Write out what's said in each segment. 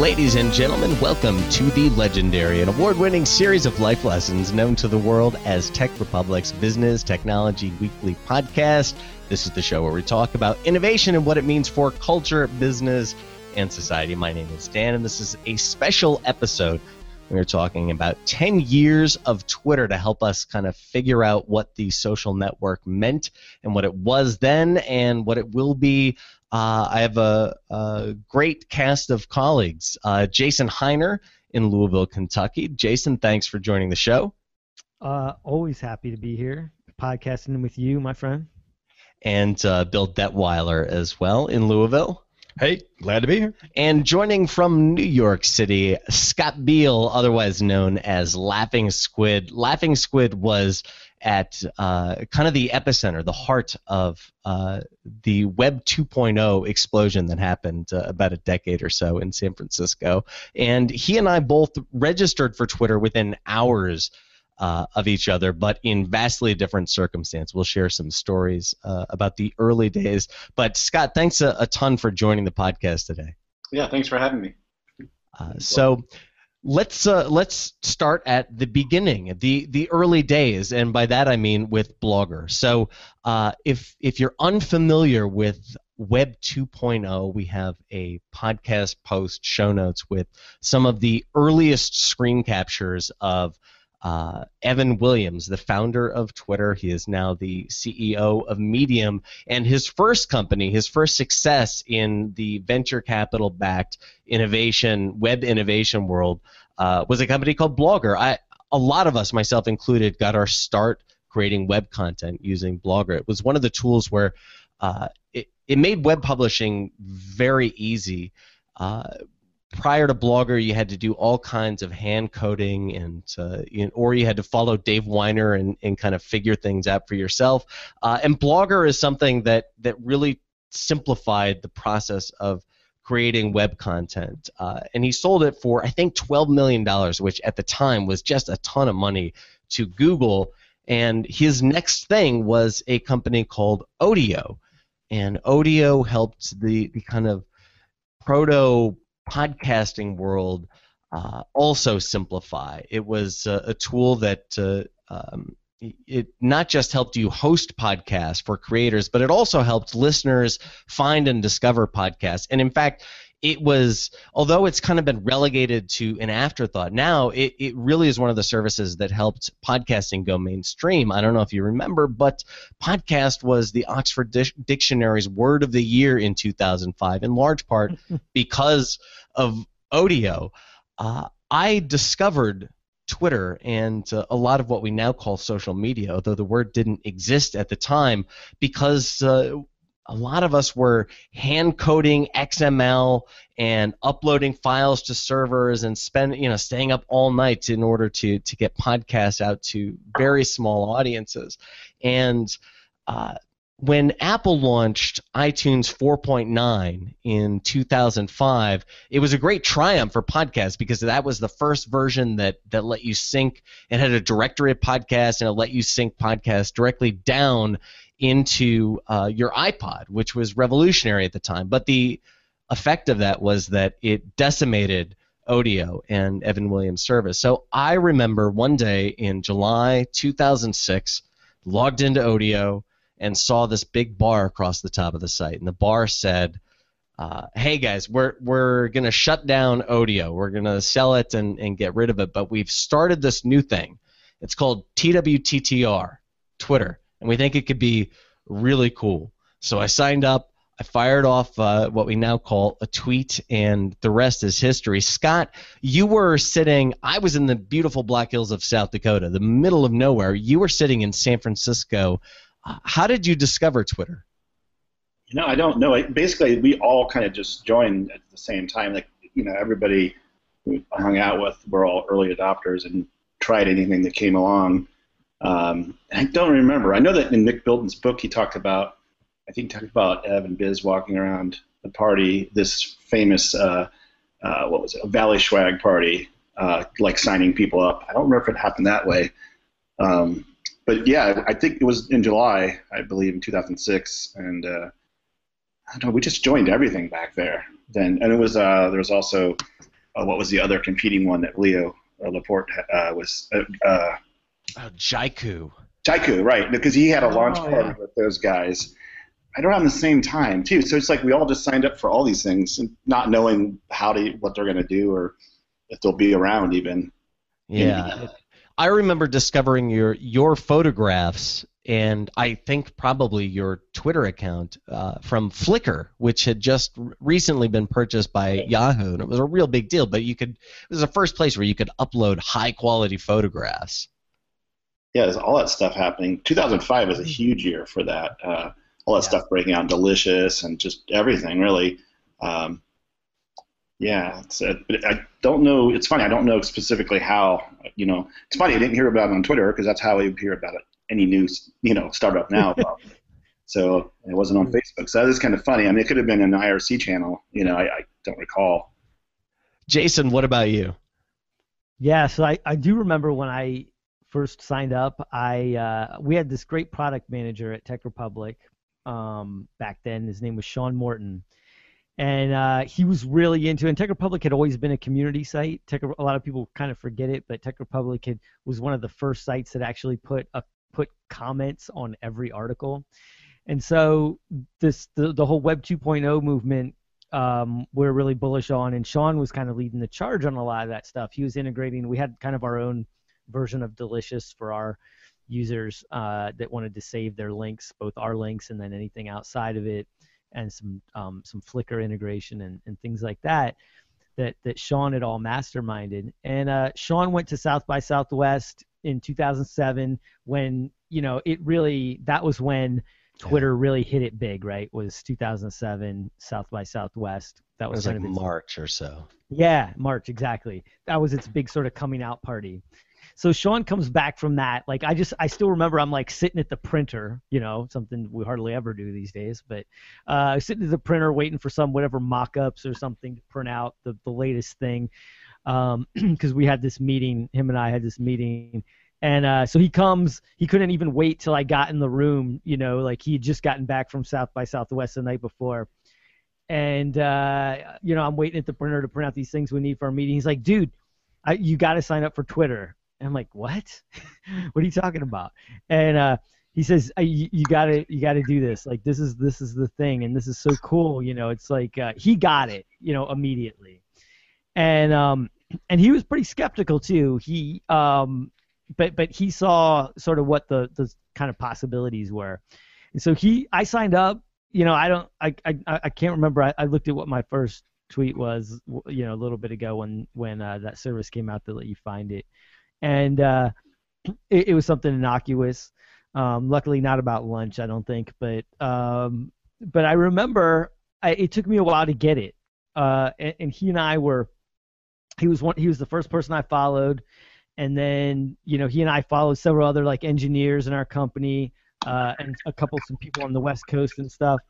Ladies and gentlemen, welcome to the legendary and award winning series of life lessons known to the world as Tech Republic's Business Technology Weekly podcast. This is the show where we talk about innovation and what it means for culture, business, and society. My name is Dan, and this is a special episode. We're talking about 10 years of Twitter to help us kind of figure out what the social network meant and what it was then and what it will be uh, I have a, a, great cast of colleagues. Uh, Jason Hiner in Louisville, Kentucky. Jason, thanks for joining the show. Uh, always happy to be here, podcasting with you, my friend. And uh, Bill Detwiler as well in Louisville. Hey, glad to be here. And joining from New York City, Scott Beale, otherwise known as Laughing Squid. Laughing Squid was at uh, kind of the epicenter, the heart of uh, the Web 2.0 explosion that happened uh, about a decade or so in San Francisco. And he and I both registered for Twitter within hours. Uh, of each other, but in vastly different circumstance. We'll share some stories uh, about the early days. But Scott, thanks a, a, ton for joining the podcast today. Yeah, thanks for having me. Uh, so, let's uh, let's start at the beginning, the the early days, and by that I mean with Blogger. So uh, if if you're unfamiliar with Web 2.0, we have a podcast post show notes with some of the earliest screen captures of. Uh, Evan Williams, the founder of Twitter, he is now the CEO of Medium, and his first company, his first success in the venture capital backed innovation, web innovation world uh, was a company called Blogger. I, a lot of us, myself included, got our start creating web content using Blogger. It was one of the tools where uh, it, it made web publishing very easy. Uh, prior to Blogger, you had to do all kinds of hand coding, and uh, you know, or you had to follow Dave Winer and, and kind of figure things out for yourself. Uh, and Blogger is something that that really simplified the process of creating web content. Uh, and he sold it for, I think, $12 million, which at the time was just a ton of money to Google. And his next thing was a company called Odeo. And Odeo helped the, the kind of proto podcasting world uh, also simplify. It was uh, a tool that uh, um, it not just helped you host podcasts for creators, but it also helped listeners find and discover podcasts. And in fact, it was, although it's kind of been relegated to an afterthought, now it, it really is one of the services that helped podcasting go mainstream. I don't know if you remember, but podcast was the Oxford Dictionary's word of the year in 2005, in large part because of Odeo. Uh, I discovered Twitter and uh, a lot of what we now call social media, although the word didn't exist at the time, because uh, a lot of us were hand coding XML and uploading files to servers and spend you know staying up all night in order to to get podcasts out to very small audiences, and uh, when Apple launched iTunes 4.9 in 2005, it was a great triumph for podcasts because that was the first version that, that let you sync. It had a directory of podcasts and it let you sync podcasts directly down into uh, your iPod, which was revolutionary at the time. But the effect of that was that it decimated Odeo and Evan Williams' service. So I remember one day in July 2006, logged into Odeo and saw this big bar across the top of the site, and the bar said, uh, "Hey guys, we're we're gonna shut down Odeo. We're gonna sell it and, and get rid of it, but we've started this new thing. It's called TWTTR, Twitter, and we think it could be really cool." So I signed up. I fired off uh, what we now call a tweet, and the rest is history. Scott, you were sitting, I was in the beautiful Black Hills of South Dakota, the middle of nowhere. You were sitting in San Francisco how did you discover Twitter? You know, I don't know. Basically, we all kind of just joined at the same time. Like, you know, everybody we hung out with were all early adopters and tried anything that came along. Um, I don't remember. I know that in Nick Bilton's book, he talked about, I think, he talked about Ev and Biz walking around the party, this famous, uh, uh, what was it, a Valley Swag party, uh, like signing people up. I don't remember if it happened that way. Um, but yeah, I think it was in July, I believe, in 2006, and uh, I don't know. We just joined everything back there. then, and it was uh, there was also uh, what was the other competing one that Leo uh, Laporte uh, was uh, uh, Oh, Jaiku. Jaiku, right? Because he had a launch Oh, party yeah. with those guys right around the same time too. So it's like we all just signed up for all these things, and not knowing how to what they're going to do or if they'll be around even. Yeah. I remember discovering your your photographs and I think probably your Twitter account uh, from Flickr, which had just recently been purchased by Yahoo, and it was a real big deal. But you could it was the first place where you could upload high quality photographs. Yeah, there's all that stuff happening. 2005 is a huge year for that. Uh, all that Yeah. stuff breaking out, delicious, and just everything really. Um, yeah, it's, uh, but I don't know. It's funny. I don't know specifically how. You know, it's funny. I didn't hear about it on Twitter because that's how I would hear about it. Any news, you know, startup now. so it wasn't on Facebook. So that is kind of funny. I mean, it could have been an IRC channel. You know, I, I don't recall. Jason, what about you? Yeah, so I, I do remember when I first signed up, I uh, we had this great product manager at Tech Republic um, back then. His name was Sean Morton, and uh, he was really into. And Tech Republic had always been a community site. Tech, a lot of people kind of forget it, but Tech Republic had, was one of the first sites that actually put a, put comments on every article. And so this the, the whole Web 2.0 movement um, we're really bullish on, and Sean was kind of leading the charge on a lot of that stuff. He was integrating. We had kind of our own version of Delicious for our users uh, that wanted to save their links, both our links and then anything outside of it, and some um, some Flickr integration and, and things like that. That that Sean had all masterminded, and uh, Sean went to South by Southwest in 2007 when you know it really that was when Twitter really hit it big, right? Was 2007 South by Southwest. That was, was like its, March or so. yeah, March exactly. That was its big sort of coming out party. So Sean comes back from that. Like I just I still remember I'm like sitting at the printer, you know, something we hardly ever do these days, but uh sitting at the printer waiting for some whatever mock-ups or something to print out the the latest thing. Um because we had this meeting, him and I had this meeting and uh, so he comes. He couldn't even wait till I got in the room. You know, like he had just gotten back from South by Southwest the night before, and uh, you know, I'm waiting at the printer to print out these things we need for our meeting. He's like, "Dude, I, you got to sign up for Twitter." And I'm like, "What? what are you talking about?" And uh, he says, "Uh, "You you gotta you gotta do this. Like this is this is the thing, and this is so cool. You know, it's like uh, he got it. You know, immediately." And um, and he was pretty skeptical too. He um, but but he saw sort of what the the kind of possibilities were, and so he I signed up. You know, I don't I I I can't remember. I, I looked at what my first tweet was, you know, a little bit ago when when uh, that service came out to let you find it, and uh, it, it was something innocuous. Um, luckily, not about lunch, I don't think, but um, but I remember I, it took me a while to get it, uh, and, and he and I were. He was one. He was the first person I followed and then you know he and I followed several other like engineers in our company uh, and a couple some people on the West Coast and stuff.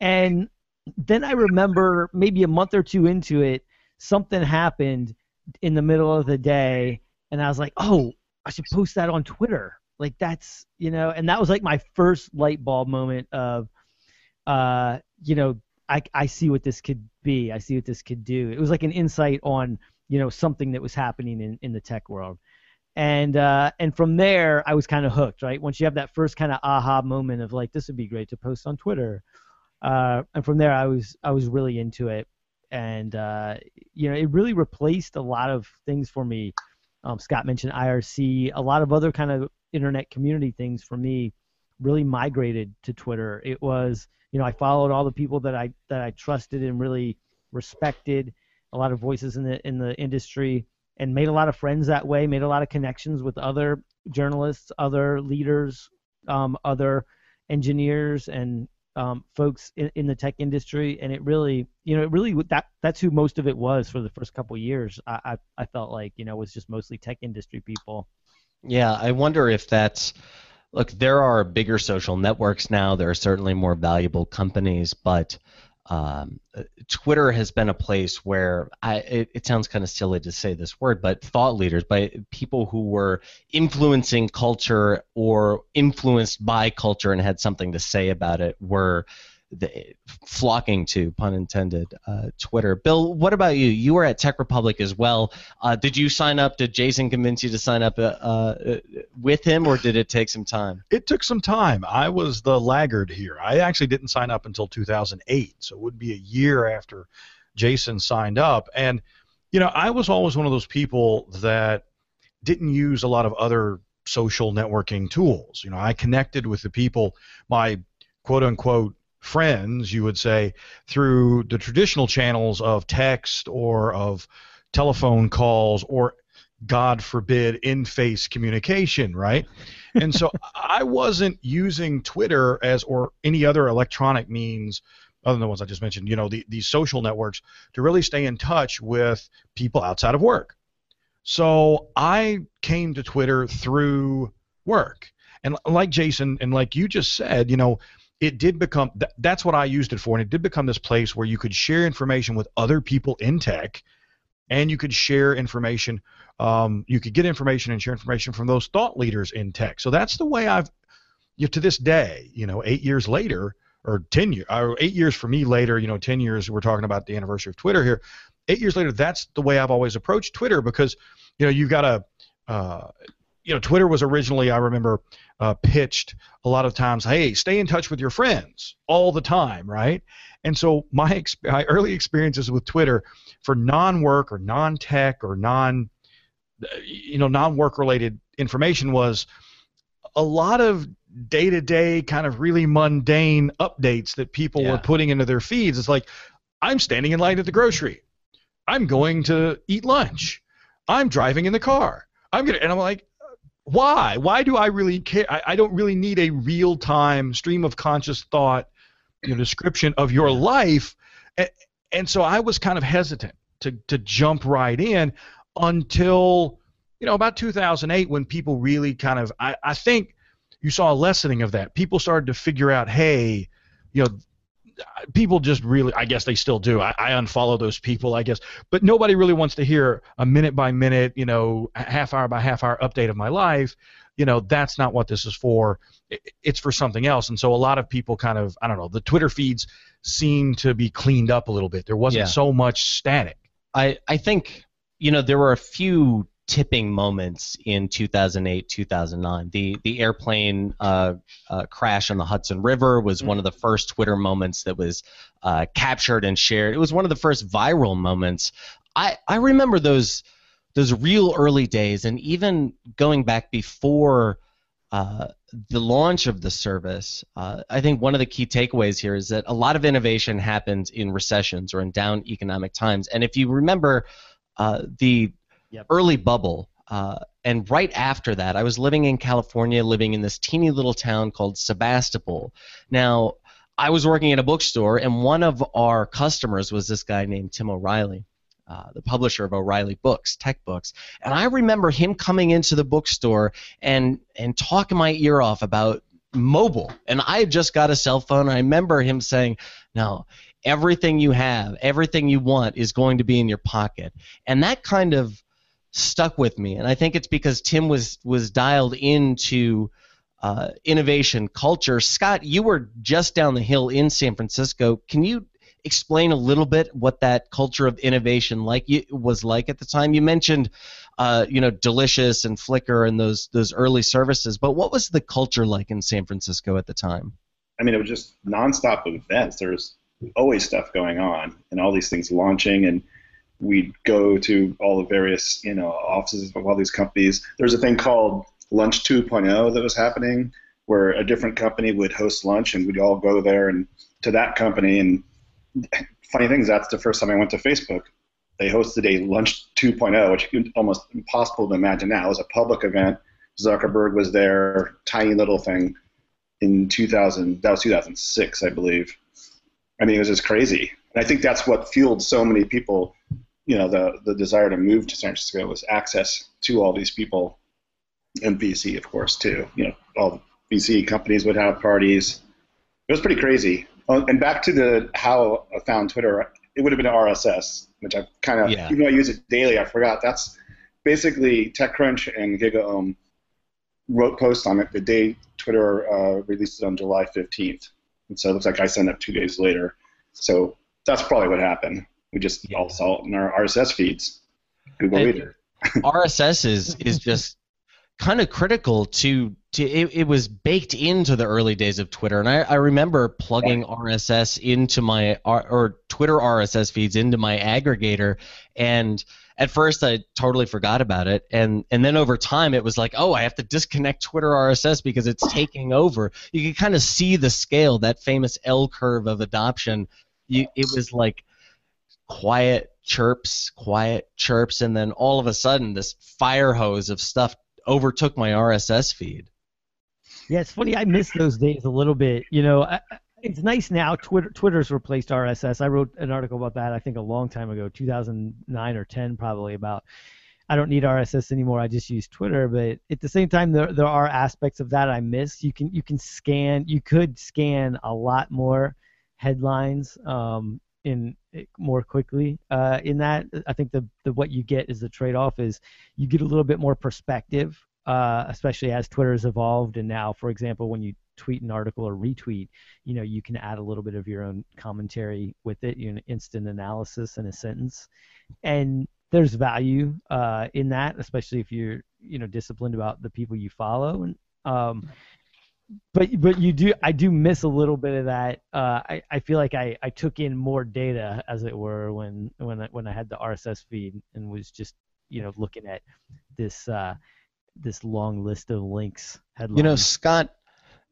And then I remember maybe a month or two into it, something happened in the middle of the day, and I was like, oh, I should post that on Twitter. Like that's you know, and that was like my first light bulb moment of, uh, you know, I I see what this could be. I see what this could do. It was like an insight on you know something that was happening in, in the tech world and uh, and from there i was kind of hooked right once you have that first kind of aha moment of like this would be great to post on twitter uh, and from there i was i was really into it and uh, you know it really replaced a lot of things for me um, scott mentioned irc a lot of other kind of internet community things for me really migrated to twitter. It was you know i followed all the people that i that i trusted and really respected a lot of voices in the in the industry and made a lot of friends that way made a lot of connections with other journalists other leaders um, other engineers and um, folks in, in the tech industry and it really you know it really that that's who most of it was for the first couple years I, I i felt like you know was just mostly tech industry people Yeah, I wonder if that's look. There are bigger social networks now. There are certainly more valuable companies, but um, Twitter has been a place where I, it, it sounds kind of silly to say this word, but thought leaders, by people who were influencing culture or influenced by culture and had something to say about it, were the, flocking to, pun intended, uh, Twitter. Bill, what about you? You were at Tech Republic as well. Uh, did you sign up? Did Jason convince you to sign up uh, uh, with him, or did it take some time? It took some time. I was the laggard here. I actually didn't sign up until 2008, so it would be a year after Jason signed up. And, you know, I was always one of those people that didn't use a lot of other social networking tools. You know, I connected with the people, my quote unquote friends, you would say, through the traditional channels of text or of telephone calls or God forbid, in face communication, right? and so I wasn't using Twitter as or any other electronic means other than the ones I just mentioned, you know, the, these social networks to really stay in touch with people outside of work. So I came to Twitter through work. And like Jason and like you just said, you know, it did become th- that's what I used it for, and it did become this place where you could share information with other people in tech, and you could share information. Um, you could get information and share information from those thought leaders in tech. So that's the way I've, you know, to this day, you know, eight years later, or ten years, or eight years for me later, you know, ten years. We're talking about the anniversary of Twitter here. Eight years later, that's the way I've always approached Twitter because, you know, you've got a Uh, you know, Twitter was originally, I remember, uh, pitched a lot of times, hey, stay in touch with your friends all the time, right? And so my, ex- my early experiences with Twitter for non-work or non-tech or non, you know, non-work related information was a lot of day-to-day kind of really mundane updates that people Yeah. were putting into their feeds. It's like, I'm standing in line at the grocery. I'm going to eat lunch. I'm driving in the car. I'm gonna, and I'm like, why? Why do I really care? I, I don't really need a real time stream of conscious thought, you know, description of your life. And, and so I was kind of hesitant to, to jump right in until, you know, about 2008 when people really kind of, I, I think you saw a lessening of that. People started to figure out, hey, you know, people just really i guess they still do. I, I unfollow those people i guess. But nobody really wants to hear a minute by minute you know half hour by half hour update of my life. You know that's not what this is for. It's for something else. And so a lot of people kind of i don't know the twitter feeds seem to be cleaned up a little bit. There wasn't Yeah. so much static. I, I think you know there were a few tipping moments in 2008 2009 the the airplane uh, uh, crash on the Hudson River was one of the first Twitter moments that was uh, captured and shared. It was one of the first viral moments. I I remember those those real early days and even going back before uh, the launch of the service, uh, I think one of the key takeaways here is that a lot of innovation happens in recessions or in down economic times. And if you remember uh, the Yep. early bubble, uh, and right after that, I was living in California, living in this teeny little town called Sebastopol. Now, I was working at a bookstore, and one of our customers was this guy named Tim O'Reilly. Uh, the publisher of O'Reilly Books, tech books, and I remember him coming into the bookstore and and talking my ear off about mobile. And I had just got a cell phone. And I remember him saying, "No, everything you have, everything you want, is going to be in your pocket." And that kind of stuck with me. And I think it's because Tim was was dialed into uh, innovation culture. Scott, you were just down the hill in San Francisco. Can you explain a little bit what that culture of innovation like was like at the time? You mentioned, uh, you know, Delicious and Flickr and those those early services, but what was the culture like in San Francisco at the time? I mean, it was just nonstop events. There was always stuff going on, and all these things launching, and we'd go to all the various, you know, offices of all these companies. There was a thing called Lunch 2.0 that was happening, where a different company would host lunch, and we'd all go there and to that company. And funny thing is, that's the first time I went to Facebook. They hosted a Lunch 2.0, which is almost impossible to imagine now. It was a public event. Zuckerberg was there, tiny little thing in 2000 that was 2006 i believe i mean it was just crazy and i think that's what fueled so many people you know the the desire to move to san francisco was access to all these people and vc of course too you know all the vc companies would have parties it was pretty crazy oh, and back to the how i found twitter it would have been rss which i kind of Yeah. even though i use it daily i forgot that's basically techcrunch and gigaom wrote posts on it the day Twitter uh, released it on July 15th. And so it looks like I signed up two days later. So that's probably what happened. We just Yeah. all saw it in our RSS feeds. Google And- Reader. RSS is is just kind of critical to to it, it was baked into the early days of Twitter, and I, I remember plugging RSS into my R, or Twitter RSS feeds into my aggregator, and at first I totally forgot about it, and and then over time it was like, oh, I have to disconnect Twitter RSS because it's taking over. You can kind of see the scale, that famous L curve of adoption. You, it was like quiet chirps, quiet chirps, and then all of a sudden this fire hose of stuff overtook my RSS feed. Yeah, it's funny. I miss those days a little bit. You know, I, it's nice now. Twitter Twitter's replaced RSS. I wrote an article about that. I think a long time ago, 2009 or 10, probably about. I don't need RSS anymore. I just use Twitter. But at the same time, there there are aspects of that I miss. You can you can scan. You could scan a lot more headlines um, in more quickly. Uh, in that, I think the the what you get is the trade off is you get a little bit more perspective uh, especially as twitter has evolved. And now, for example, when you tweet an article or retweet, you know, you can add a little bit of your own commentary with it, you know, instant analysis in a sentence, and there's value uh, in that, especially if you're, you know, disciplined about the people you follow. And um, but but you do, I do miss a little bit of that. Uh, I I feel like I I took in more data, as it were, when when I, when I had the RSS feed and was just you know looking at this. Uh, this long list of links headlines. You know, Scott,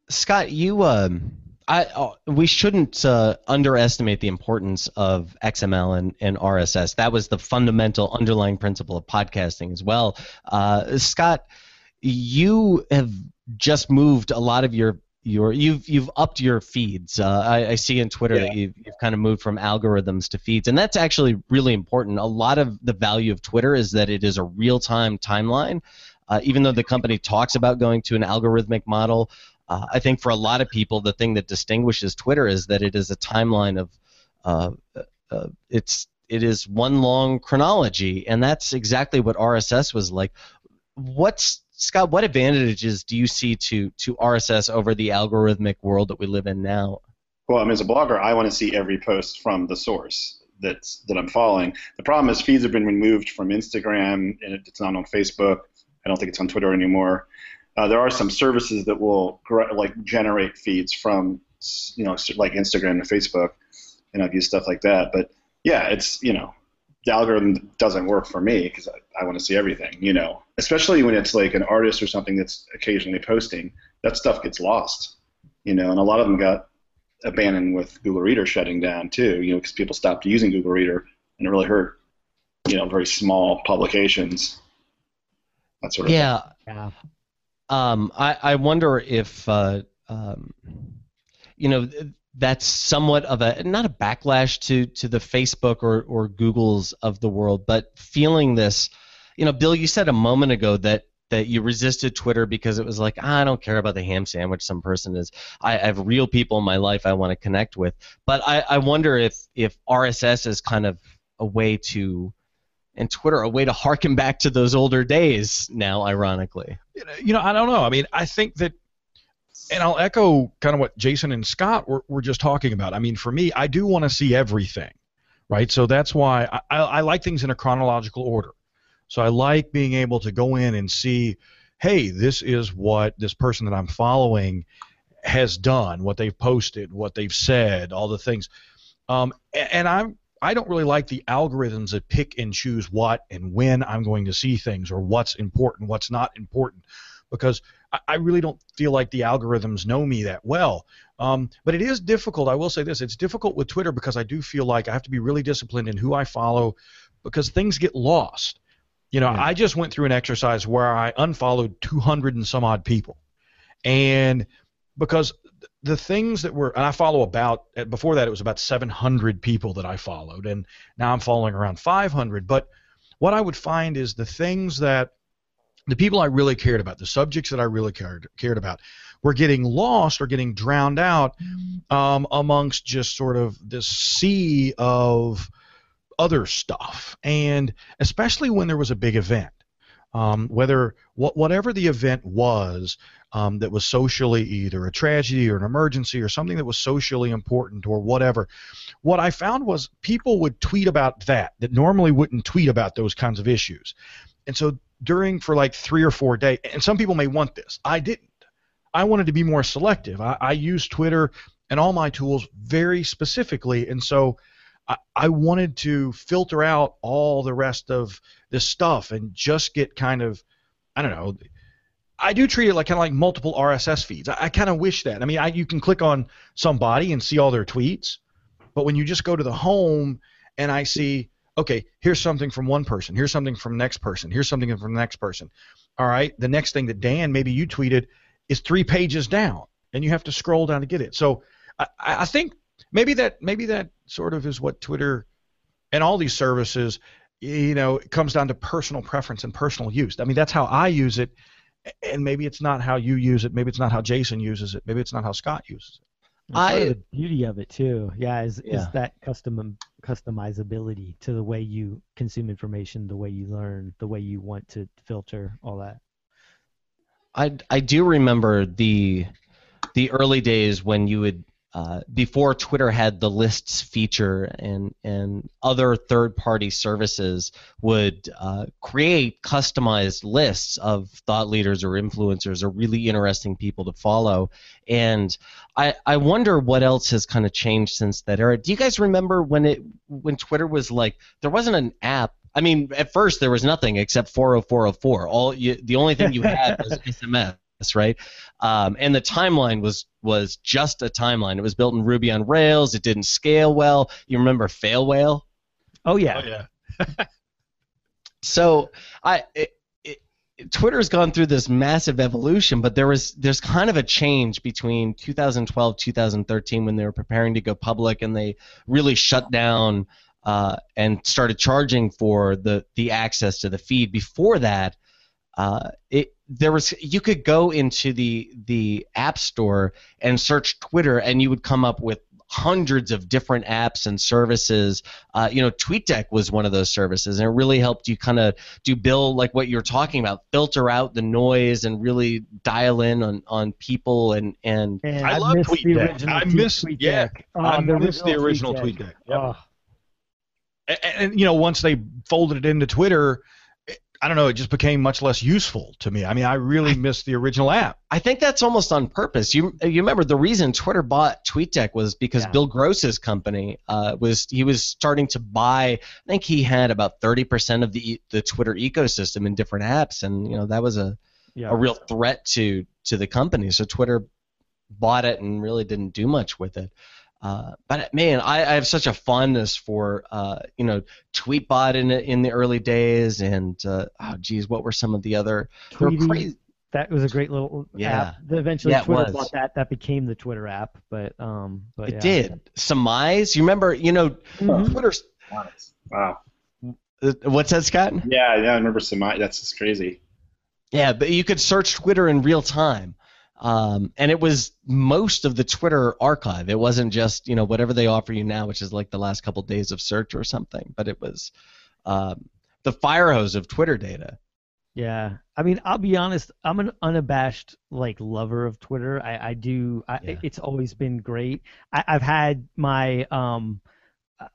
Scott, you, um, I, uh, we shouldn't uh, underestimate the importance of XML and, and RSS. That was the fundamental underlying principle of podcasting as well. Uh, Scott, you have just moved a lot of your your you've you've upped your feeds. Uh, I, I see in Twitter Yeah. that you've, you've kind of moved from algorithms to feeds, and that's actually really important. A lot of the value of Twitter is that it is a real time timeline. Uh, even though the company talks about going to an algorithmic model, uh, I think for a lot of people, the thing that distinguishes Twitter is that it is a timeline of uh, uh, it's it is one long chronology, and that's exactly what RSS was like. What's Scott? What advantages do you see to to RSS over the algorithmic world that we live in now? Well, I mean, as a blogger, I want to see every post from the source that's that I'm following. The problem is feeds have been removed from Instagram, and it's not on Facebook. I don't think it's on Twitter anymore. Uh, there are some services that will like generate feeds from, you know, like Instagram and Facebook, and I've used stuff like that. But yeah, it's you know, the algorithm doesn't work for me because I, I want to see everything. You know, especially when it's like an artist or something that's occasionally posting, that stuff gets lost. You know, and a lot of them got abandoned with Google Reader shutting down too. You know, because people stopped using Google Reader, and it really hurt. You know, very small publications. That sort of thing. Yeah, yeah, Um, I, I wonder if uh, um, you know th- that's somewhat of a not a backlash to to the Facebook or or Google's of the world, but feeling this. You know, Bill, you said a moment ago that that you resisted Twitter because it was like "Ah, I don't care about the ham sandwich some person is. I, I have real people in my life I want to connect with. But I, I wonder if if RSS is kind of a way to and Twitter a way to harken back to those older days now, ironically. you know, I don't know. I mean, I think that, and I'll echo kind of what Jason and Scott were, were just talking about. I mean, for me, I do want to see everything, right? So that's why I, I, I like things in a chronological order. So I like being able to go in and see, hey, this is what this person that I'm following has done, what they've posted, what they've said, all the things. Um, a- and I'm I don't really like the algorithms that pick and choose what and when I'm going to see things or what's important, what's not important, because I, I really don't feel like the algorithms know me that well. Um, but it is difficult. I will say this: it's difficult with Twitter because I do feel like I have to be really disciplined in who I follow, because things get lost. You know, Yeah. I just went through an exercise where I unfollowed 200 and some odd people, and because the things that were and I follow about before that it was about 700 people that I followed and now I'm following around 500 but what I would find is the things that the people I really cared about the subjects that I really cared cared about were getting lost or getting drowned out um, amongst just sort of this sea of other stuff and especially when there was a big event um, whether wh- whatever the event was um, that was socially either a tragedy or an emergency or something that was socially important or whatever, what I found was people would tweet about that that normally wouldn't tweet about those kinds of issues. And so during for like three or four days, and some people may want this. I didn't. I wanted to be more selective. I, I use Twitter and all my tools very specifically, and so I, I wanted to filter out all the rest of this stuff and just get kind of, I don't know. I do treat it like kind of like multiple RSS feeds. I, I kind of wish that. I mean, I, you can click on somebody and see all their tweets, but when you just go to the home and I see okay, here's something from one person, here's something from next person, here's something from the next person. All right, the next thing that Dan, maybe you tweeted, is three pages down, and you have to scroll down to get it. So I, I think maybe that maybe that sort of is what Twitter and all these services, you know, it comes down to personal preference and personal use. I mean, that's how I use it, and maybe it's not how you use it. Maybe it's not how Jason uses it. Maybe it's not how Scott uses it. I the beauty of it too. Yeah, is yeah. is that custom um, customizability to the way you consume information, the way you learn, the way you want to filter, all that. I I do remember the the early days when you would uh, before Twitter had the lists feature and and other third-party services would uh, create customized lists of thought leaders or influencers or really interesting people to follow. And I I wonder what else has kind of changed since that era. Do you guys remember when it when Twitter was like there wasn't an app I mean, at first there was nothing except 40404. All you, the only thing you had was SMS right? Um, and the timeline was was just a timeline. It was built in Ruby on Rails. It didn't scale well. You remember Fail Whale? Oh yeah. Oh yeah. so I. It, Twitter's gone through this massive evolution, but there was there's kind of a change between 2012 2013 when they were preparing to go public and they really shut down uh, and started charging for the the access to the feed. Before that, uh, it there was you could go into the the app store and search Twitter and you would come up with hundreds of different apps and services. Uh, you know, TweetDeck was one of those services, and it really helped you kind of do build like what you're talking about, filter out the noise and really dial in on, on people and and. and I, I love TweetDeck. I miss tweet yeah, deck. Oh, I miss the original TweetDeck. Yep. Oh. And, and, you know, once they folded it into Twitter, I don't know, it just became much less useful to me. I mean, I really missed the original app. I think that's almost on purpose. You you remember the reason Twitter bought TweetDeck was because yeah. Bill Gross's company uh, was he was starting to buy. I think he had about thirty percent of the the Twitter ecosystem in different apps, and you know that was a yeah. a real threat to to the company. So Twitter bought it and really didn't do much with it. Uh, but man, I, I, have such a fondness for uh, you know Tweetbot in in the early days, and uh, oh geez, what were some of the other? Tweetie, that was a great little yeah. app. Eventually, yeah, Twitter bought that. That became the Twitter app, but um, but it yeah. did. Summize, you remember? You know, mm-hmm. Twitter's. Wow. Uh, what's that, Scott? Yeah, yeah, I remember Summize. That's just crazy. Yeah, but you could search Twitter in real time. Um, and it was most of the Twitter archive. It wasn't just you know whatever they offer you now, which is like the last couple of days of search or something. But it was um, the fire hose of Twitter data. Yeah, I mean, I'll be honest. I'm an unabashed like lover of Twitter. I, I do. I, yeah. It's always been great. I, have had my um,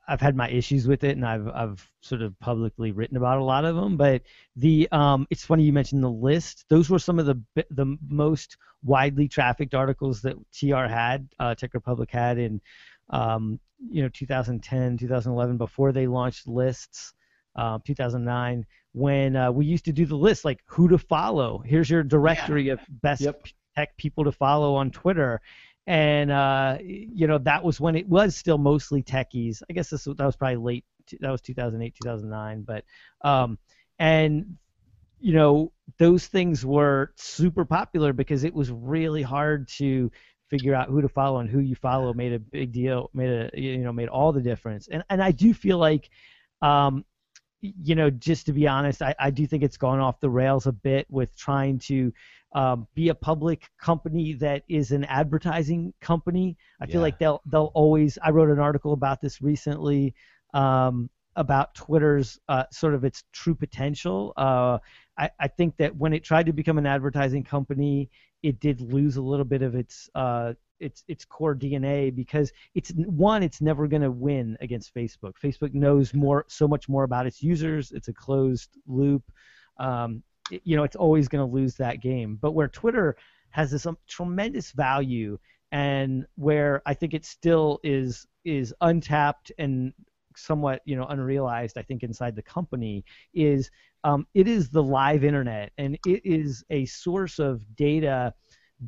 I've had my issues with it, and I've I've sort of publicly written about a lot of them. But the um, it's funny you mentioned the list. Those were some of the the most widely trafficked articles that TR had, uh, Tech Republic had in um, you know 2010, 2011 before they launched lists. Uh, 2009 when uh, we used to do the list like who to follow. Here's your directory yeah. of best yep. tech people to follow on Twitter and uh, you know that was when it was still mostly techies. I guess this that was probably late. That was 2008, 2009. But um, and you know those things were super popular because it was really hard to figure out who to follow and who you follow made a big deal made a you know made all the difference and and I do feel like um, you know just to be honest I, I do think it's gone off the rails a bit with trying to um, be a public company that is an advertising company. I feel like they'll they'll always. I wrote an article about this recently um, about Twitter's uh, sort of its true potential. Uh, I, I think that when it tried to become an advertising company, it did lose a little bit of its uh, its its core DNA because it's one, it's never going to win against Facebook. Facebook knows more, so much more about its users. It's a closed loop. Um, you know, it's always going to lose that game. But where Twitter has this um, tremendous value, and where I think it still is is untapped and somewhat you know unrealized, I think inside the company is um, it is the live internet, and it is a source of data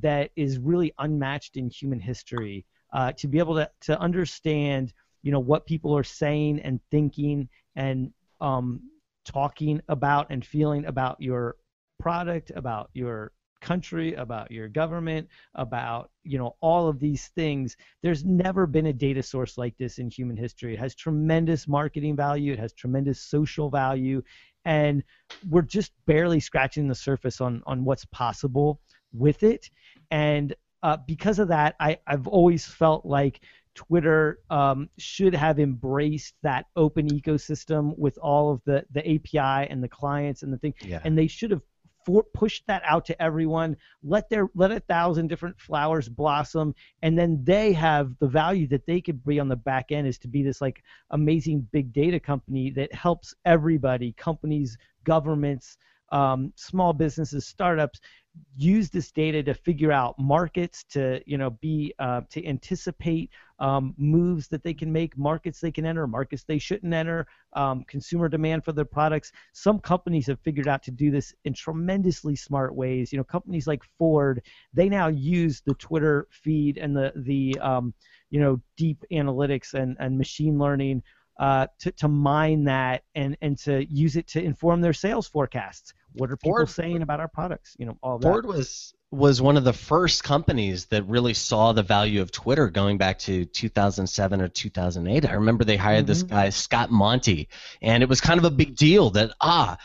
that is really unmatched in human history. Uh, to be able to, to understand, you know, what people are saying and thinking and um, talking about and feeling about your product, about your country, about your government, about you know all of these things. There's never been a data source like this in human history. It has tremendous marketing value. It has tremendous social value, and we're just barely scratching the surface on on what's possible with it. And uh, because of that, I, I've always felt like Twitter um, should have embraced that open ecosystem with all of the, the API and the clients and the thing, Yeah. and they should have for, pushed that out to everyone. Let their let a thousand different flowers blossom, and then they have the value that they could be on the back end is to be this like amazing big data company that helps everybody, companies, governments, um, small businesses, startups use this data to figure out markets to you know be uh, to anticipate um, moves that they can make markets they can enter markets they shouldn't enter um, consumer demand for their products some companies have figured out to do this in tremendously smart ways you know companies like ford they now use the twitter feed and the the um, you know deep analytics and, and machine learning uh, to, to mine that and, and to use it to inform their sales forecasts. What are people Ford- saying about our products? You know, all that. Ford was was one of the first companies that really saw the value of Twitter going back to 2007 or 2008. I remember they hired this Mhm. guy Scott Monty, and it was kind of a big deal that ah,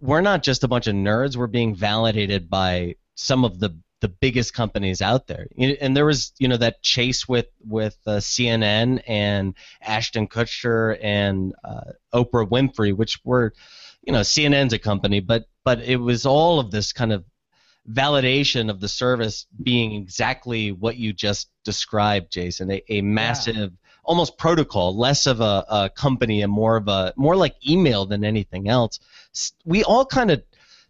we're not just a bunch of nerds. We're being validated by some of the the biggest companies out there. And there was you know that chase with with uh, CNN and Ashton Kutcher and uh, Oprah Winfrey, which were you know CNN's a company, but but it was all of this kind of validation of the service being exactly what you just described, Jason. A, a massive, almost protocol, less of a, a company and more of a more like email than anything else. We all kind of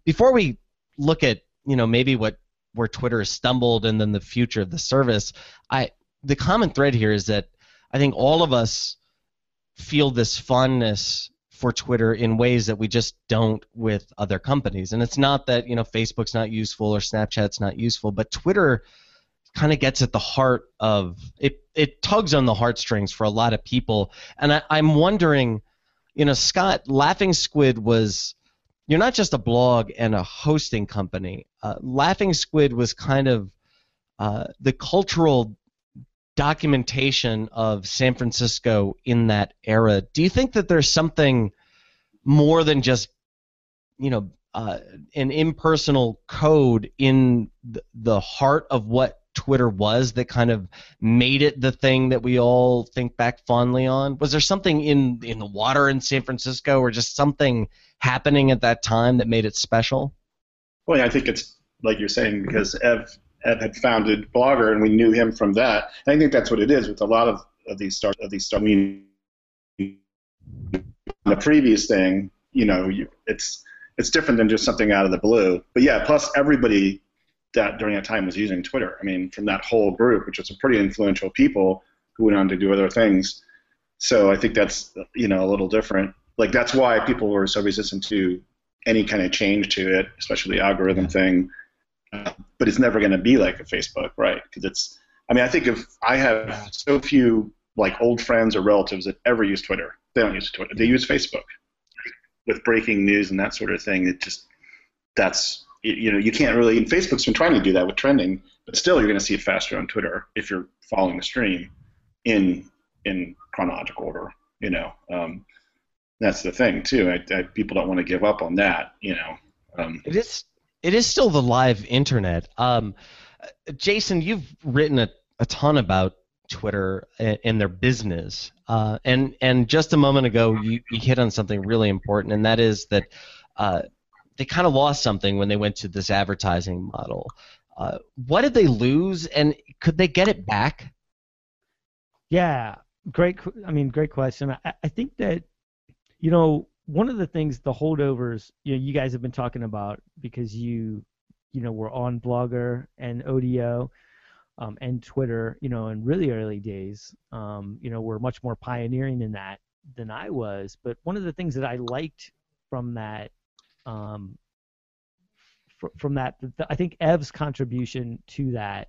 before we look at you know maybe what where Twitter has stumbled and then the future of the service. I the common thread here is that I think all of us feel this fondness for Twitter in ways that we just don't with other companies. And it's not that, you know, Facebook's not useful or Snapchat's not useful, but Twitter kind of gets at the heart of it it tugs on the heartstrings for a lot of people. And I, I'm wondering, you know, Scott, Laughing Squid was you're not just a blog and a hosting company. Uh, Laughing Squid was kind of uh, the cultural documentation of San Francisco in that era. Do you think that there's something more than just, you know, uh, an impersonal code in the, the heart of what Twitter was that kind of made it the thing that we all think back fondly on? Was there something in in the water in San Francisco, or just something happening at that time that made it special? Well, yeah, I think it's like you're saying because Ev Had founded Blogger, and we knew him from that. And I think that's what it is with a lot of, of these start of these start. I mean, the previous thing, you know, you, it's it's different than just something out of the blue. But yeah, plus everybody that during that time was using Twitter. I mean, from that whole group, which was some pretty influential people who went on to do other things. So I think that's you know a little different. Like that's why people were so resistant to any kind of change to it, especially the algorithm thing. But it's never going to be like a Facebook, right? Because it's. I mean, I think if I have so few like old friends or relatives that ever use Twitter, they don't use Twitter. They use Facebook with breaking news and that sort of thing. It just that's you you know you can't really. And Facebook's been trying to do that with trending, but still you're going to see it faster on Twitter if you're following the stream in in chronological order. You know, um, that's the thing too. I, I, people don't want to give up on that. You know. Um, It is. It is still the live internet. Um, Jason, you've written a, a ton about Twitter and, and their business, uh, and and just a moment ago, you, you hit on something really important, and that is that uh, they kind of lost something when they went to this advertising model. Uh, what did they lose, and could they get it back? Yeah, great. I mean, great question. I, I think that you know one of the things the holdovers you know you guys have been talking about because you you know were on Blogger and Odeo um, and Twitter, you know, in really early days, um, you know, were much more pioneering in that than I was. But one of the things that I liked from that, um, fr- from that, th- I think Ev's contribution to that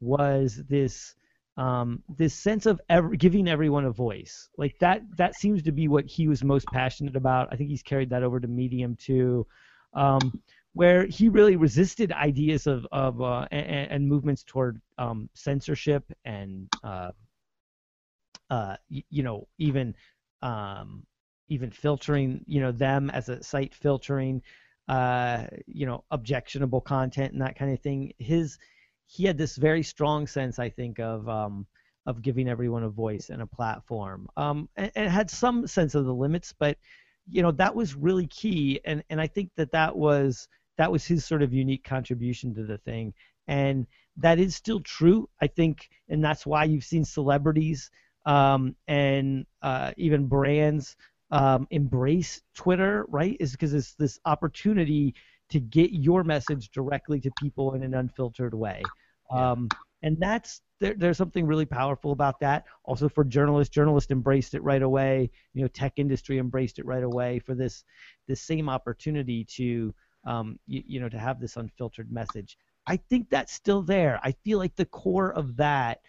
was this. Um, this sense of ever, giving everyone a voice, like that, that seems to be what he was most passionate about. I think he's carried that over to Medium too. Um, where he really resisted ideas of, of uh, and, and, movements toward um, censorship and uh, uh, you, you, know even um, even filtering you know them as a site filtering uh, you know objectionable content and that kind of thing. His he had this very strong sense I think of um, of giving everyone a voice and a platform um, and, and had some sense of the limits, but you know that was really key and and I think that that was that was his sort of unique contribution to the thing. And that is still true, I think, and that's why you've seen celebrities um, and uh, even brands um, embrace Twitter, right? Is because it's this opportunity to get your message directly to people in an unfiltered way. Um, and that's there, there's something really powerful about that. Also for journalists, journalists embraced it right away. You know, tech industry embraced it right away for this this same opportunity to um, you, you know, to have this unfiltered message. I think that's still there. I feel like the core of that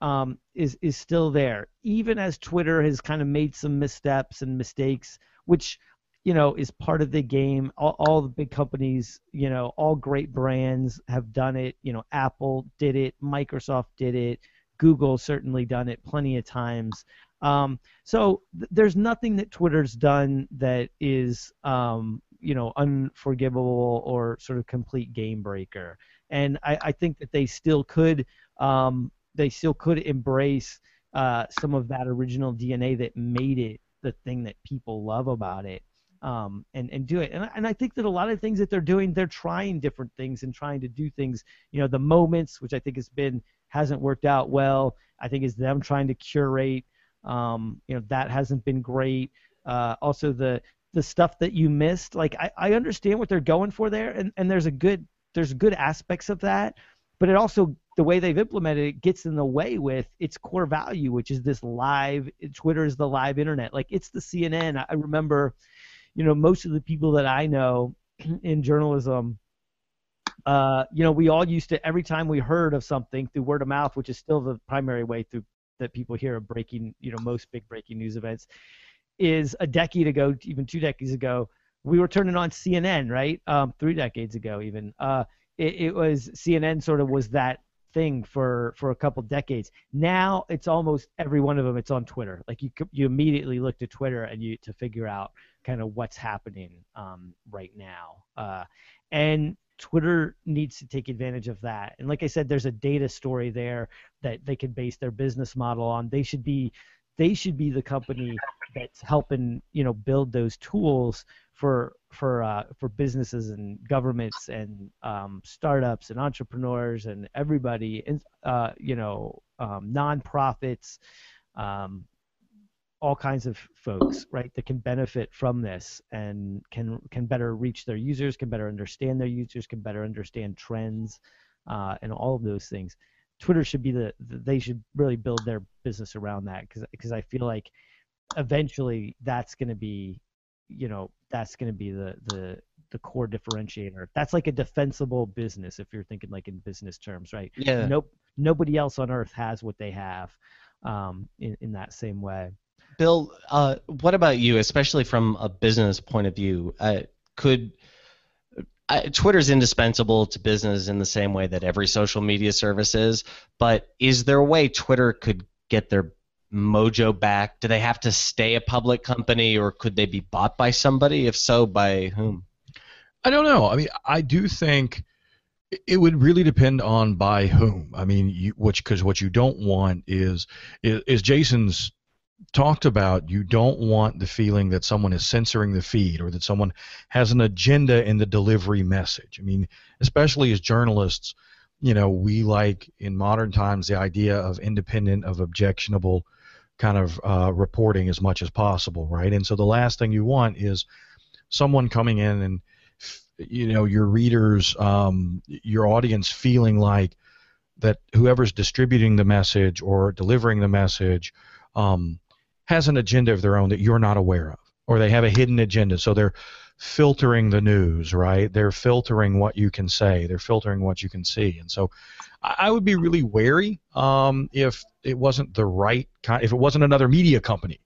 um, is is still there, even as Twitter has kind of made some missteps and mistakes, which you know is part of the game. All, all the big companies, you know, all great brands have done it. You know, Apple did it, Microsoft did it, Google certainly done it plenty of times. Um, so th- there's nothing that Twitter's done that is um, you know unforgivable or sort of complete game breaker. And I, I think that they still could um, they still could embrace uh, some of that original DNA that made it the thing that people love about it. Um, and and do it. And and I think that a lot of things that they're doing, they're trying different things and trying to do things. You know, the moments, which I think has been hasn't worked out well. I think is them trying to curate. Um, you know, that hasn't been great. Uh, also, the the stuff that you missed. Like I, I understand what they're going for there, and, and there's a good there's good aspects of that, but it also the way they've implemented it gets in the way with its core value, which is this live. Twitter is the live internet. Like it's the CNN. I remember, you know, most of the people that I know in journalism. Uh, you know, we all used to every time we heard of something through word of mouth, which is still the primary way through that people hear of breaking, you know, most big breaking news events is a decade ago, even two decades ago, we were turning on CNN, right? Um, three decades ago, even. Uh, it, it was CNN sort of was that thing for for a couple decades. Now it's almost every one of them. It's on Twitter. Like you you immediately look to Twitter and you to figure out kind of what's happening um, right now. Uh, and Twitter needs to take advantage of that. And like I said, there's a data story there that they can base their business model on. They should be they should be the company that's helping you know build those tools for for uh, for businesses and governments and um, startups and entrepreneurs and everybody and uh, you know um, nonprofits um, all kinds of folks right that can benefit from this and can can better reach their users can better understand their users can better understand trends uh, and all of those things Twitter should be the, the they should really build their business around that because because I feel like eventually that's going to be you know that's going to be the the the core differentiator. That's like a defensible business if you're thinking like in business terms, right? Yeah. Nope. Nobody else on earth has what they have um, in in that same way. Bill, uh, what about you, especially from a business point of view? Uh, could I, Twitter's indispensable to business in the same way that every social media service is, but is there a way Twitter could get their mojo back? Do they have to stay a public company, or could they be bought by somebody? If so, by whom? I don't know. I mean, I do think it would really depend on by whom. I mean, you, which because what you don't want is, is is Jason's talked about you don't want the feeling that someone is censoring the feed or that someone has an agenda in the delivery message. I mean, especially as journalists, you know, we like in modern times the idea of independent, of objectionable kind of uh, reporting as much as possible, right? And so the last thing you want is someone coming in and you know your readers, um, your audience feeling like that whoever's distributing the message or delivering the message um, has an agenda of their own that you're not aware of, or they have a hidden agenda. So they're filtering the news, right? They're filtering what you can say. They're filtering what you can see. And so I would be really wary um, if it wasn't the right kind, if it wasn't another media company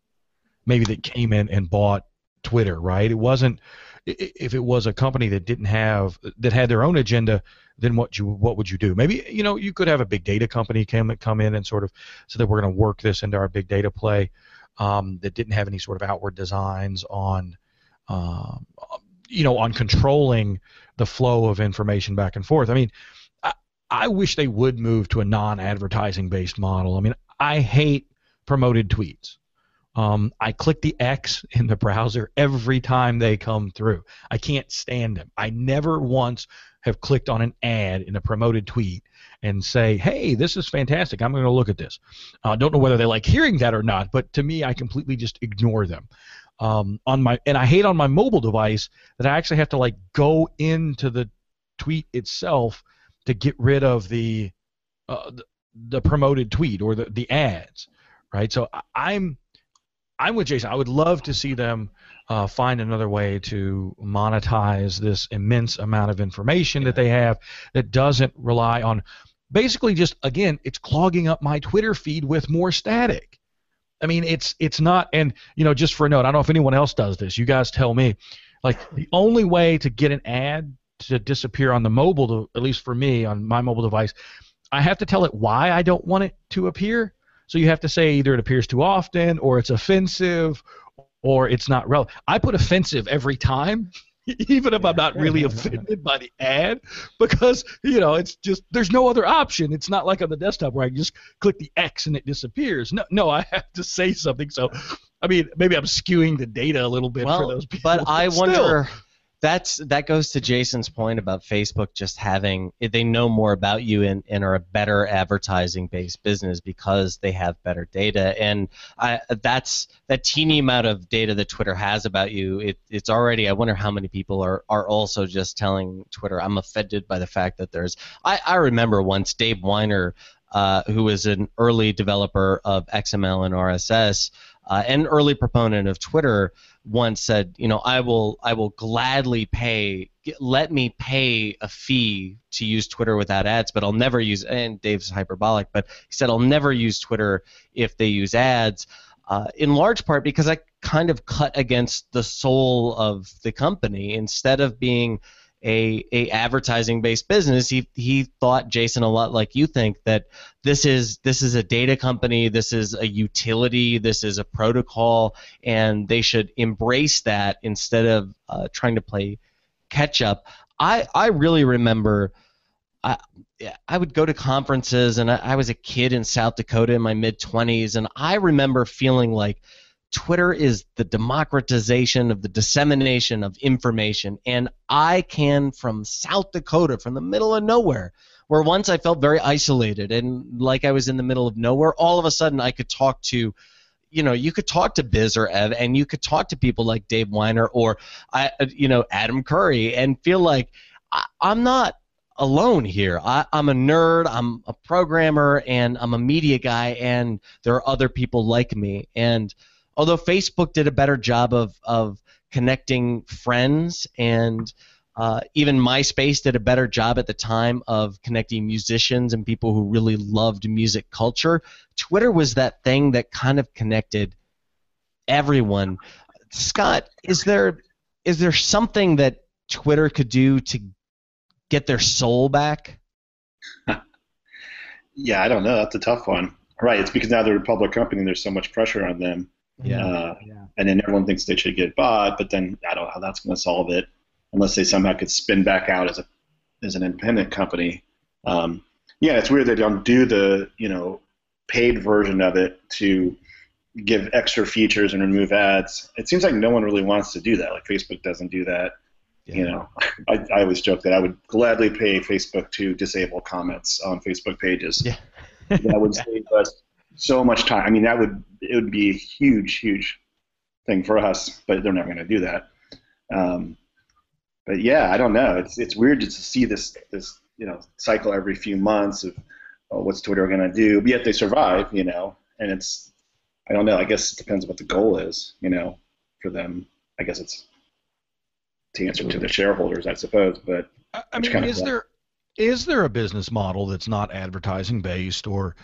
maybe that came in and bought Twitter, right? It wasn't if it was a company that didn't have that had their own agenda, then what you what would you do? Maybe you know you could have a big data company come come in and sort of so that we're going to work this into our big data play um, that didn't have any sort of outward designs on um, you know on controlling the flow of information back and forth. I mean, I, I wish they would move to a non-advertising based model. I mean, I hate promoted tweets. Um, I click the X in the browser every time they come through. I can't stand them. I never once have clicked on an ad in a promoted tweet and say, "Hey, this is fantastic. I'm going to look at this." I uh, don't know whether they like hearing that or not, but to me, I completely just ignore them. Um, on my and I hate on my mobile device that I actually have to like go into the tweet itself to get rid of the uh, the, the promoted tweet or the the ads, right? So I'm I'm with Jason. I would love to see them uh, find another way to monetize this immense amount of information that they have that doesn't rely on basically just again it's clogging up my Twitter feed with more static. I mean it's it's not and you know just for a note I don't know if anyone else does this. You guys tell me. Like the only way to get an ad to disappear on the mobile, to, at least for me on my mobile device, I have to tell it why I don't want it to appear so you have to say either it appears too often, or it's offensive, or it's not relevant. I put offensive every time, even if I'm not really offended by the ad, because you know it's just there's no other option. It's not like on the desktop where I just click the X and it disappears. No, no, I have to say something. So, I mean, maybe I'm skewing the data a little bit well, for those people. But I wonder that's that goes to Jason's point about Facebook just having they know more about you and, and are a better advertising based business because they have better data. And I, that's that teeny amount of data that Twitter has about you it, it's already I wonder how many people are, are also just telling Twitter I'm offended by the fact that there's I, I remember once Dave Winer uh, who was an early developer of XML and RSS uh, and early proponent of Twitter once said, you know, I will I will gladly pay let me pay a fee to use Twitter without ads, but I'll never use and Dave's hyperbolic, but he said I'll never use Twitter if they use ads. Uh, in large part because I kind of cut against the soul of the company instead of being a, a advertising based business he he thought Jason a lot like you think that this is this is a data company this is a utility this is a protocol and they should embrace that instead of uh, trying to play catch up. I I really remember I I would go to conferences and I, I was a kid in South Dakota in my mid 20s and I remember feeling like Twitter is the democratization of the dissemination of information. And I can, from South Dakota, from the middle of nowhere, where once I felt very isolated and like I was in the middle of nowhere, all of a sudden I could talk to, you know, you could talk to Biz or Ev, and you could talk to people like Dave Winer or, I, you know, Adam Curry, and feel like I, I'm not alone here. I, am a nerd, I'm a programmer, and I'm a media guy, and there are other people like me. And although Facebook did a better job of of connecting friends and uh, even MySpace did a better job at the time of connecting musicians and people who really loved music culture. Twitter was that thing that kind of connected everyone. Scott, is there is there something that Twitter could do to get their soul back? yeah, I don't know. That's a tough one. Right, it's because now they're a public company and there's so much pressure on them. Yeah. Uh, yeah. And then everyone thinks they should get bought, but then I don't know how that's going to solve it, unless they somehow could spin back out as a as an independent company. Um, yeah, it's weird they don't do the you know paid version of it to give extra features and remove ads. It seems like no one really wants to do that. Like Facebook doesn't do that. Yeah. You know, I, I always joke that I would gladly pay Facebook to disable comments on Facebook pages. Yeah. that would save us so much time. I mean, that would it would be a huge, huge thing for us, but they're never going to do that. Um, but yeah, I don't know. It's it's weird just to see this this you know cycle every few months of oh, what's Twitter going to do, but yet they survive, you know. And it's I don't know. I guess it depends what the goal is, you know, for them. I guess it's to answer to the shareholders, I suppose. But I mean, is there is there a business model that's not advertising based or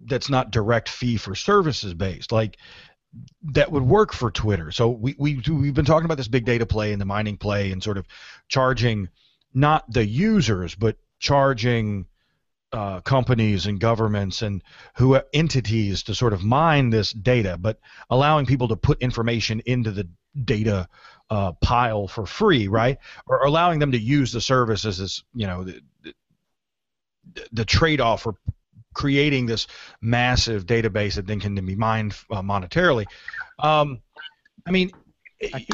that's not direct fee for services based? Like that would work for Twitter. So we, we we've been talking about this big data play and the mining play and sort of charging not the users but charging uh, companies and governments and who entities to sort of mine this data, but allowing people to put information into the data uh, pile for free, right? Or allowing them to use the services as you know the, the, the trade-off for creating this massive database that then can be mined uh, monetarily. Um, I mean,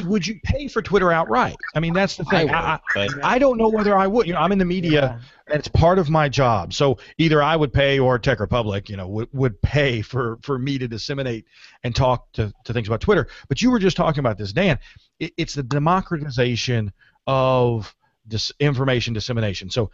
would you pay for Twitter outright? I mean, that's the thing. I, I, I, don't know whether I would. You know, I'm in the media, yeah. and it's part of my job. So either I would pay, or Tech Republic, you know, would, would pay for for me to disseminate and talk to, to things about Twitter. But you were just talking about this, Dan. It, it's the democratization of this information dissemination. So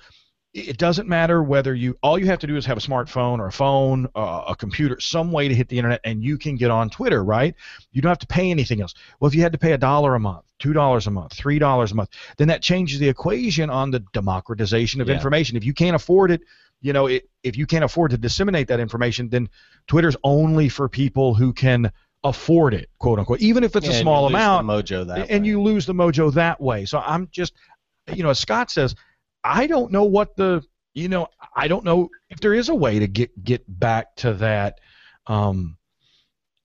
it doesn't matter whether you all you have to do is have a smartphone or a phone uh, a computer some way to hit the internet and you can get on twitter right? You don't have to pay anything else. Well if you had to pay a dollar a month two dollars a month three dollars a month then that changes the equation on the democratization of yeah. information. If you can't afford it you know it, if you can't afford to disseminate that information then twitter's only for people who can afford it quote unquote even if it's yeah, a small amount. mojo that and way. you lose the mojo that way. So i'm just you know as scott says I don't know what the you know I don't know if there is a way to get get back to that um,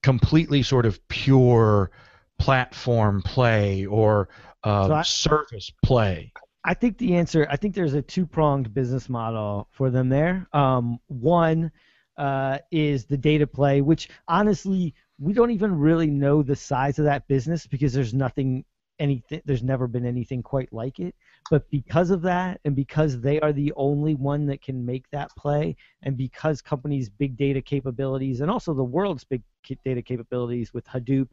completely sort of pure platform play or uh, so I, service play. I think the answer I think there's a two pronged business model for them there. Um, one uh, is the data play, which honestly we don't even really know the size of that business because there's nothing anything there's never been anything quite like it but because of that and because they are the only one that can make that play and because companies big data capabilities and also the world's big data capabilities with hadoop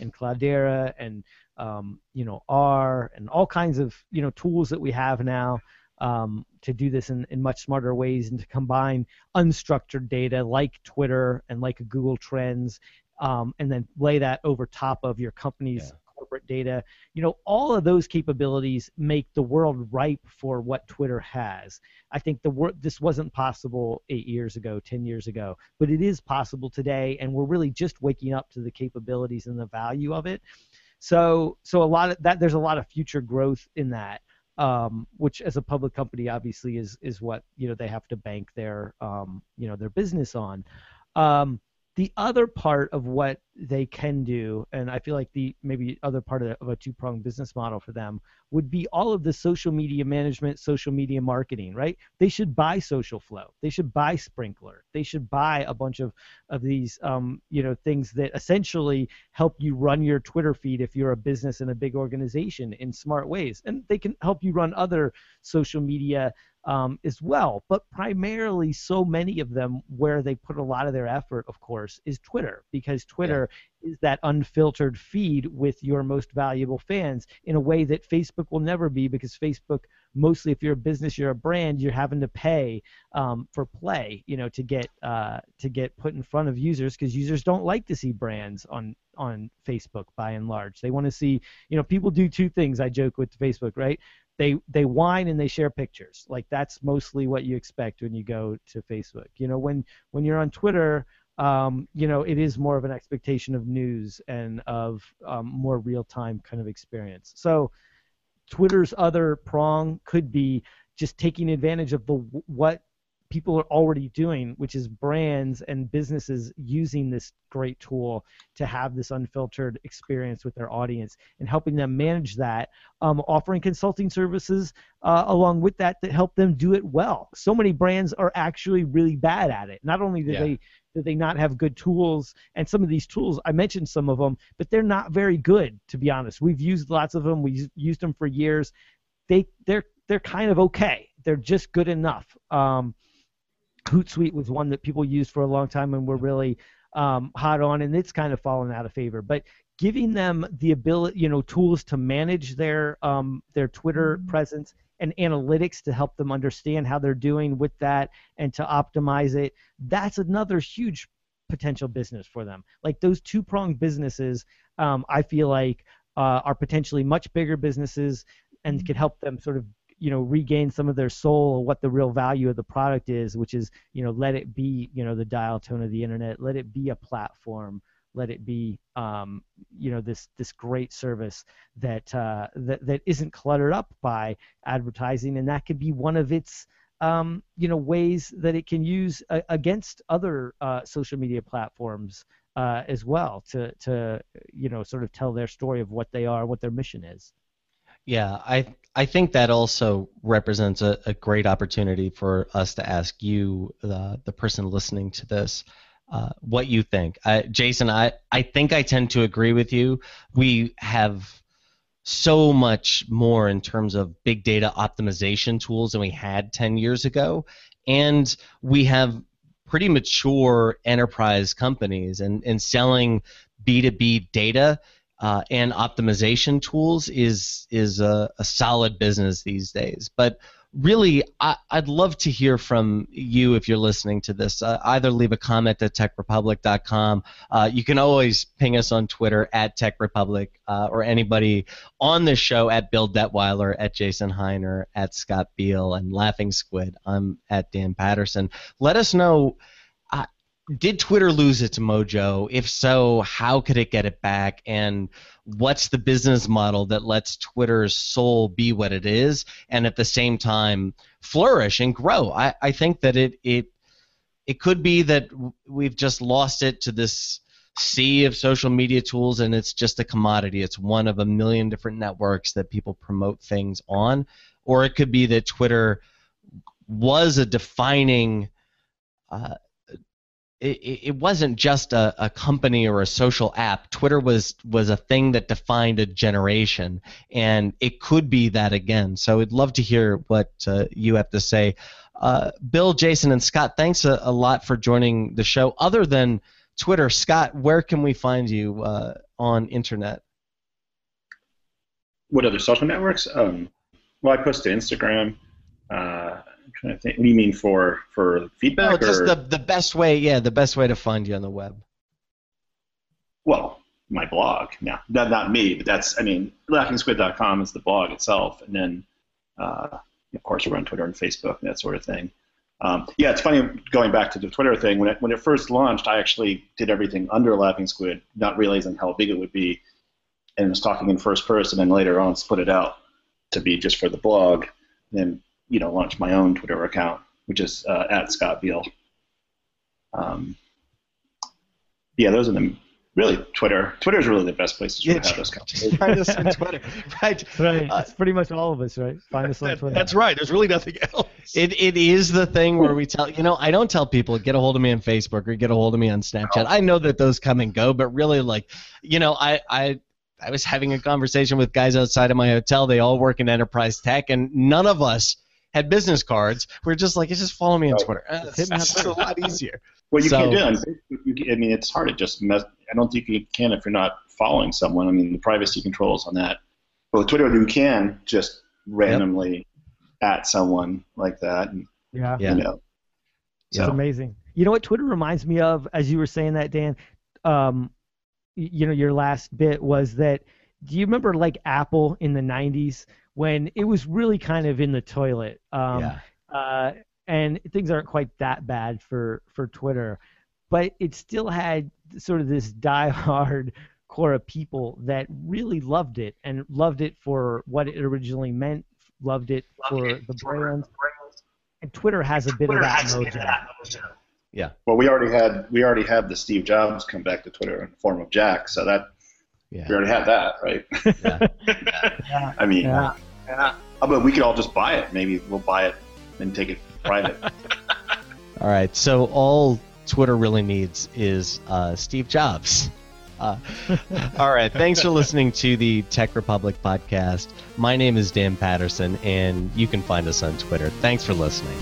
and cloudera and um, you know r and all kinds of you know tools that we have now um, to do this in, in much smarter ways and to combine unstructured data like twitter and like google trends um, and then lay that over top of your company's yeah corporate data. You know, all of those capabilities make the world ripe for what Twitter has. I think the wor- this wasn't possible eight years ago, ten years ago, but it is possible today, and we're really just waking up to the capabilities and the value of it. So, so a lot of that there's a lot of future growth in that. Um, which as a public company obviously is is what you know they have to bank their um, you know their business on. Um, the other part of what they can do, and I feel like the maybe other part of, of a two-pronged business model for them would be all of the social media management, social media marketing, right? They should buy Social Flow, they should buy Sprinklr, they should buy a bunch of of these, um, you know, things that essentially help you run your Twitter feed if you're a business and a big organization in smart ways, and they can help you run other social media um, as well. But primarily, so many of them, where they put a lot of their effort, of course, is Twitter, because Twitter yeah. is that unfiltered feed with your most valuable fans in a way that Facebook will never be, because Facebook, mostly if you're a business, you're a brand, you're having to pay um, for play, you know, to get uh, to get put in front of users, because users don't like to see brands on on Facebook by and large. They want to see, you know, people do two things. I joke with Facebook, right? They they whine and they share pictures. Like that's mostly what you expect when you go to Facebook. You know, when when you're on Twitter, um, you know, it is more of an expectation of news and of um, more real-time kind of experience. So, Twitter's other prong could be just taking advantage of the what people are already doing, which is brands and businesses using this great tool to have this unfiltered experience with their audience and helping them manage that, um, offering consulting services uh, along with that that help them do it well. So many brands are actually really bad at it. Not only do Yeah. they do they not have good tools, and some of these tools I mentioned some of them, but they're not very good to be honest. We've used lots of them. We've used them for years. They they're they're kind of okay. They're just good enough. Um, Hootsuite was one that people used for a long time and were really um, hot on, and it's kind of fallen out of favor. But giving them the ability, you know, tools to manage their um, their Twitter presence and analytics to help them understand how they're doing with that and to optimize it, that's another huge potential business for them. Like those two pronged businesses, um, I feel like uh, are potentially much bigger businesses and could help them sort of you know regain some of their soul what the real value of the product is which is you know let it be you know the dial tone of the internet let it be a platform let it be um, you know this this great service that uh, that that isn't cluttered up by advertising. And that could be one of its um, you know ways that it can use a, against other uh, social media platforms uh, as well to to you know sort of tell their story of what they are what their mission is Yeah, I I think that also represents a, a great opportunity for us to ask you, the the person listening to this, uh, what you think. I, Jason, I I think I tend to agree with you. We have so much more in terms of big data optimization tools than we had 10 years ago, and we have pretty mature enterprise companies and, and selling B2B data uh, and optimization tools is is a, a solid business these days. But really, I, I'd love to hear from you if you're listening to this. Uh, either leave a comment at techrepublic.com. Uh, you can always ping us on Twitter at techrepublic uh, or anybody on the show at Bill Detwiler, at Jason Hiner, at Scott Beale, and Laughing Squid. I'm at Dan Patterson. Let us know did Twitter lose its mojo? If so, how could it get it back? And what's the business model that lets Twitter's soul be what it is and at the same time flourish and grow? I, I think that it, it it could be that we've just lost it to this sea of social media tools and it's just a commodity. It's one of a million different networks that people promote things on. Or it could be that Twitter was a defining uh, it, it wasn't just a, a company or a social app. Twitter was was a thing that defined a generation, and it could be that again. So I'd love to hear what uh, you have to say. Uh, Bill, Jason, and Scott, thanks a, a, lot for joining the show. Other than Twitter, Scott, where can we find you uh, on internet? What other social networks? Um, well, I post to Instagram. Uh, Trying to think. What do you mean for for feedback? Just or? the the best way. Yeah, the best way to find you on the web. Well, my blog. No, not not me, but that's. I mean, LaughingSquid.com is the blog itself, and then uh, of course we're on Twitter and Facebook and that sort of thing. Um, yeah, it's funny going back to the Twitter thing. When it when it first launched, I actually did everything under Laughing Squid, not realizing how big it would be, and was talking in first person. And later on, split it out to be just for the blog. And then you know, launch my own Twitter account, which is uh, at Scott Beale. Um, yeah, those are the really Twitter. Twitter is really the best place to Yeah, have those conversations. Find us on Twitter. Right. right Uh, it's pretty much all of us right find us on That- twitter that's right. There's really nothing else. It it is the thing where we tell you know I don't tell people get a hold of me on Facebook or get a hold of me on Snapchat. I know that those come and go, but really like you know I I I was having a conversation with guys outside of my hotel. They all work in enterprise tech, and none of us had business cards. We're just like, just follow me on Right. Twitter. Uh, Just hit me on It's just a lot easier. Well, you So- can't do it. You I mean, it's hard to just mess. I don't think you can if you're not following someone. I mean, the privacy controls on that. But with Twitter, you can just randomly at someone like that, and yeah Yeah. you know. It's So amazing. You know what Twitter reminds me of, as you were saying that, Dan? Um, you know, your last bit was that. Do you remember like Apple in the '90s when it was really kind of in the toilet? Um, yeah. uh, and things aren't quite that bad for for Twitter, but it still had sort of this die-hard core of people that really loved it and loved it for what it originally meant, loved it for the brand, And Twitter has a bit Twitter of that has bit of mojo. that mojo. Well, we already had we already had the Steve Jobs come back to Twitter in the form of Jack, so that we already have that, right? Yeah. I mean, Yeah. how about we could all just buy it? Maybe we'll buy it and take it private. All right. So all Twitter really needs is uh, Steve Jobs. Uh, all right. Thanks for listening to the Tech Republic podcast. My name is Dan Patterson, and you can find us on Twitter. Thanks for listening.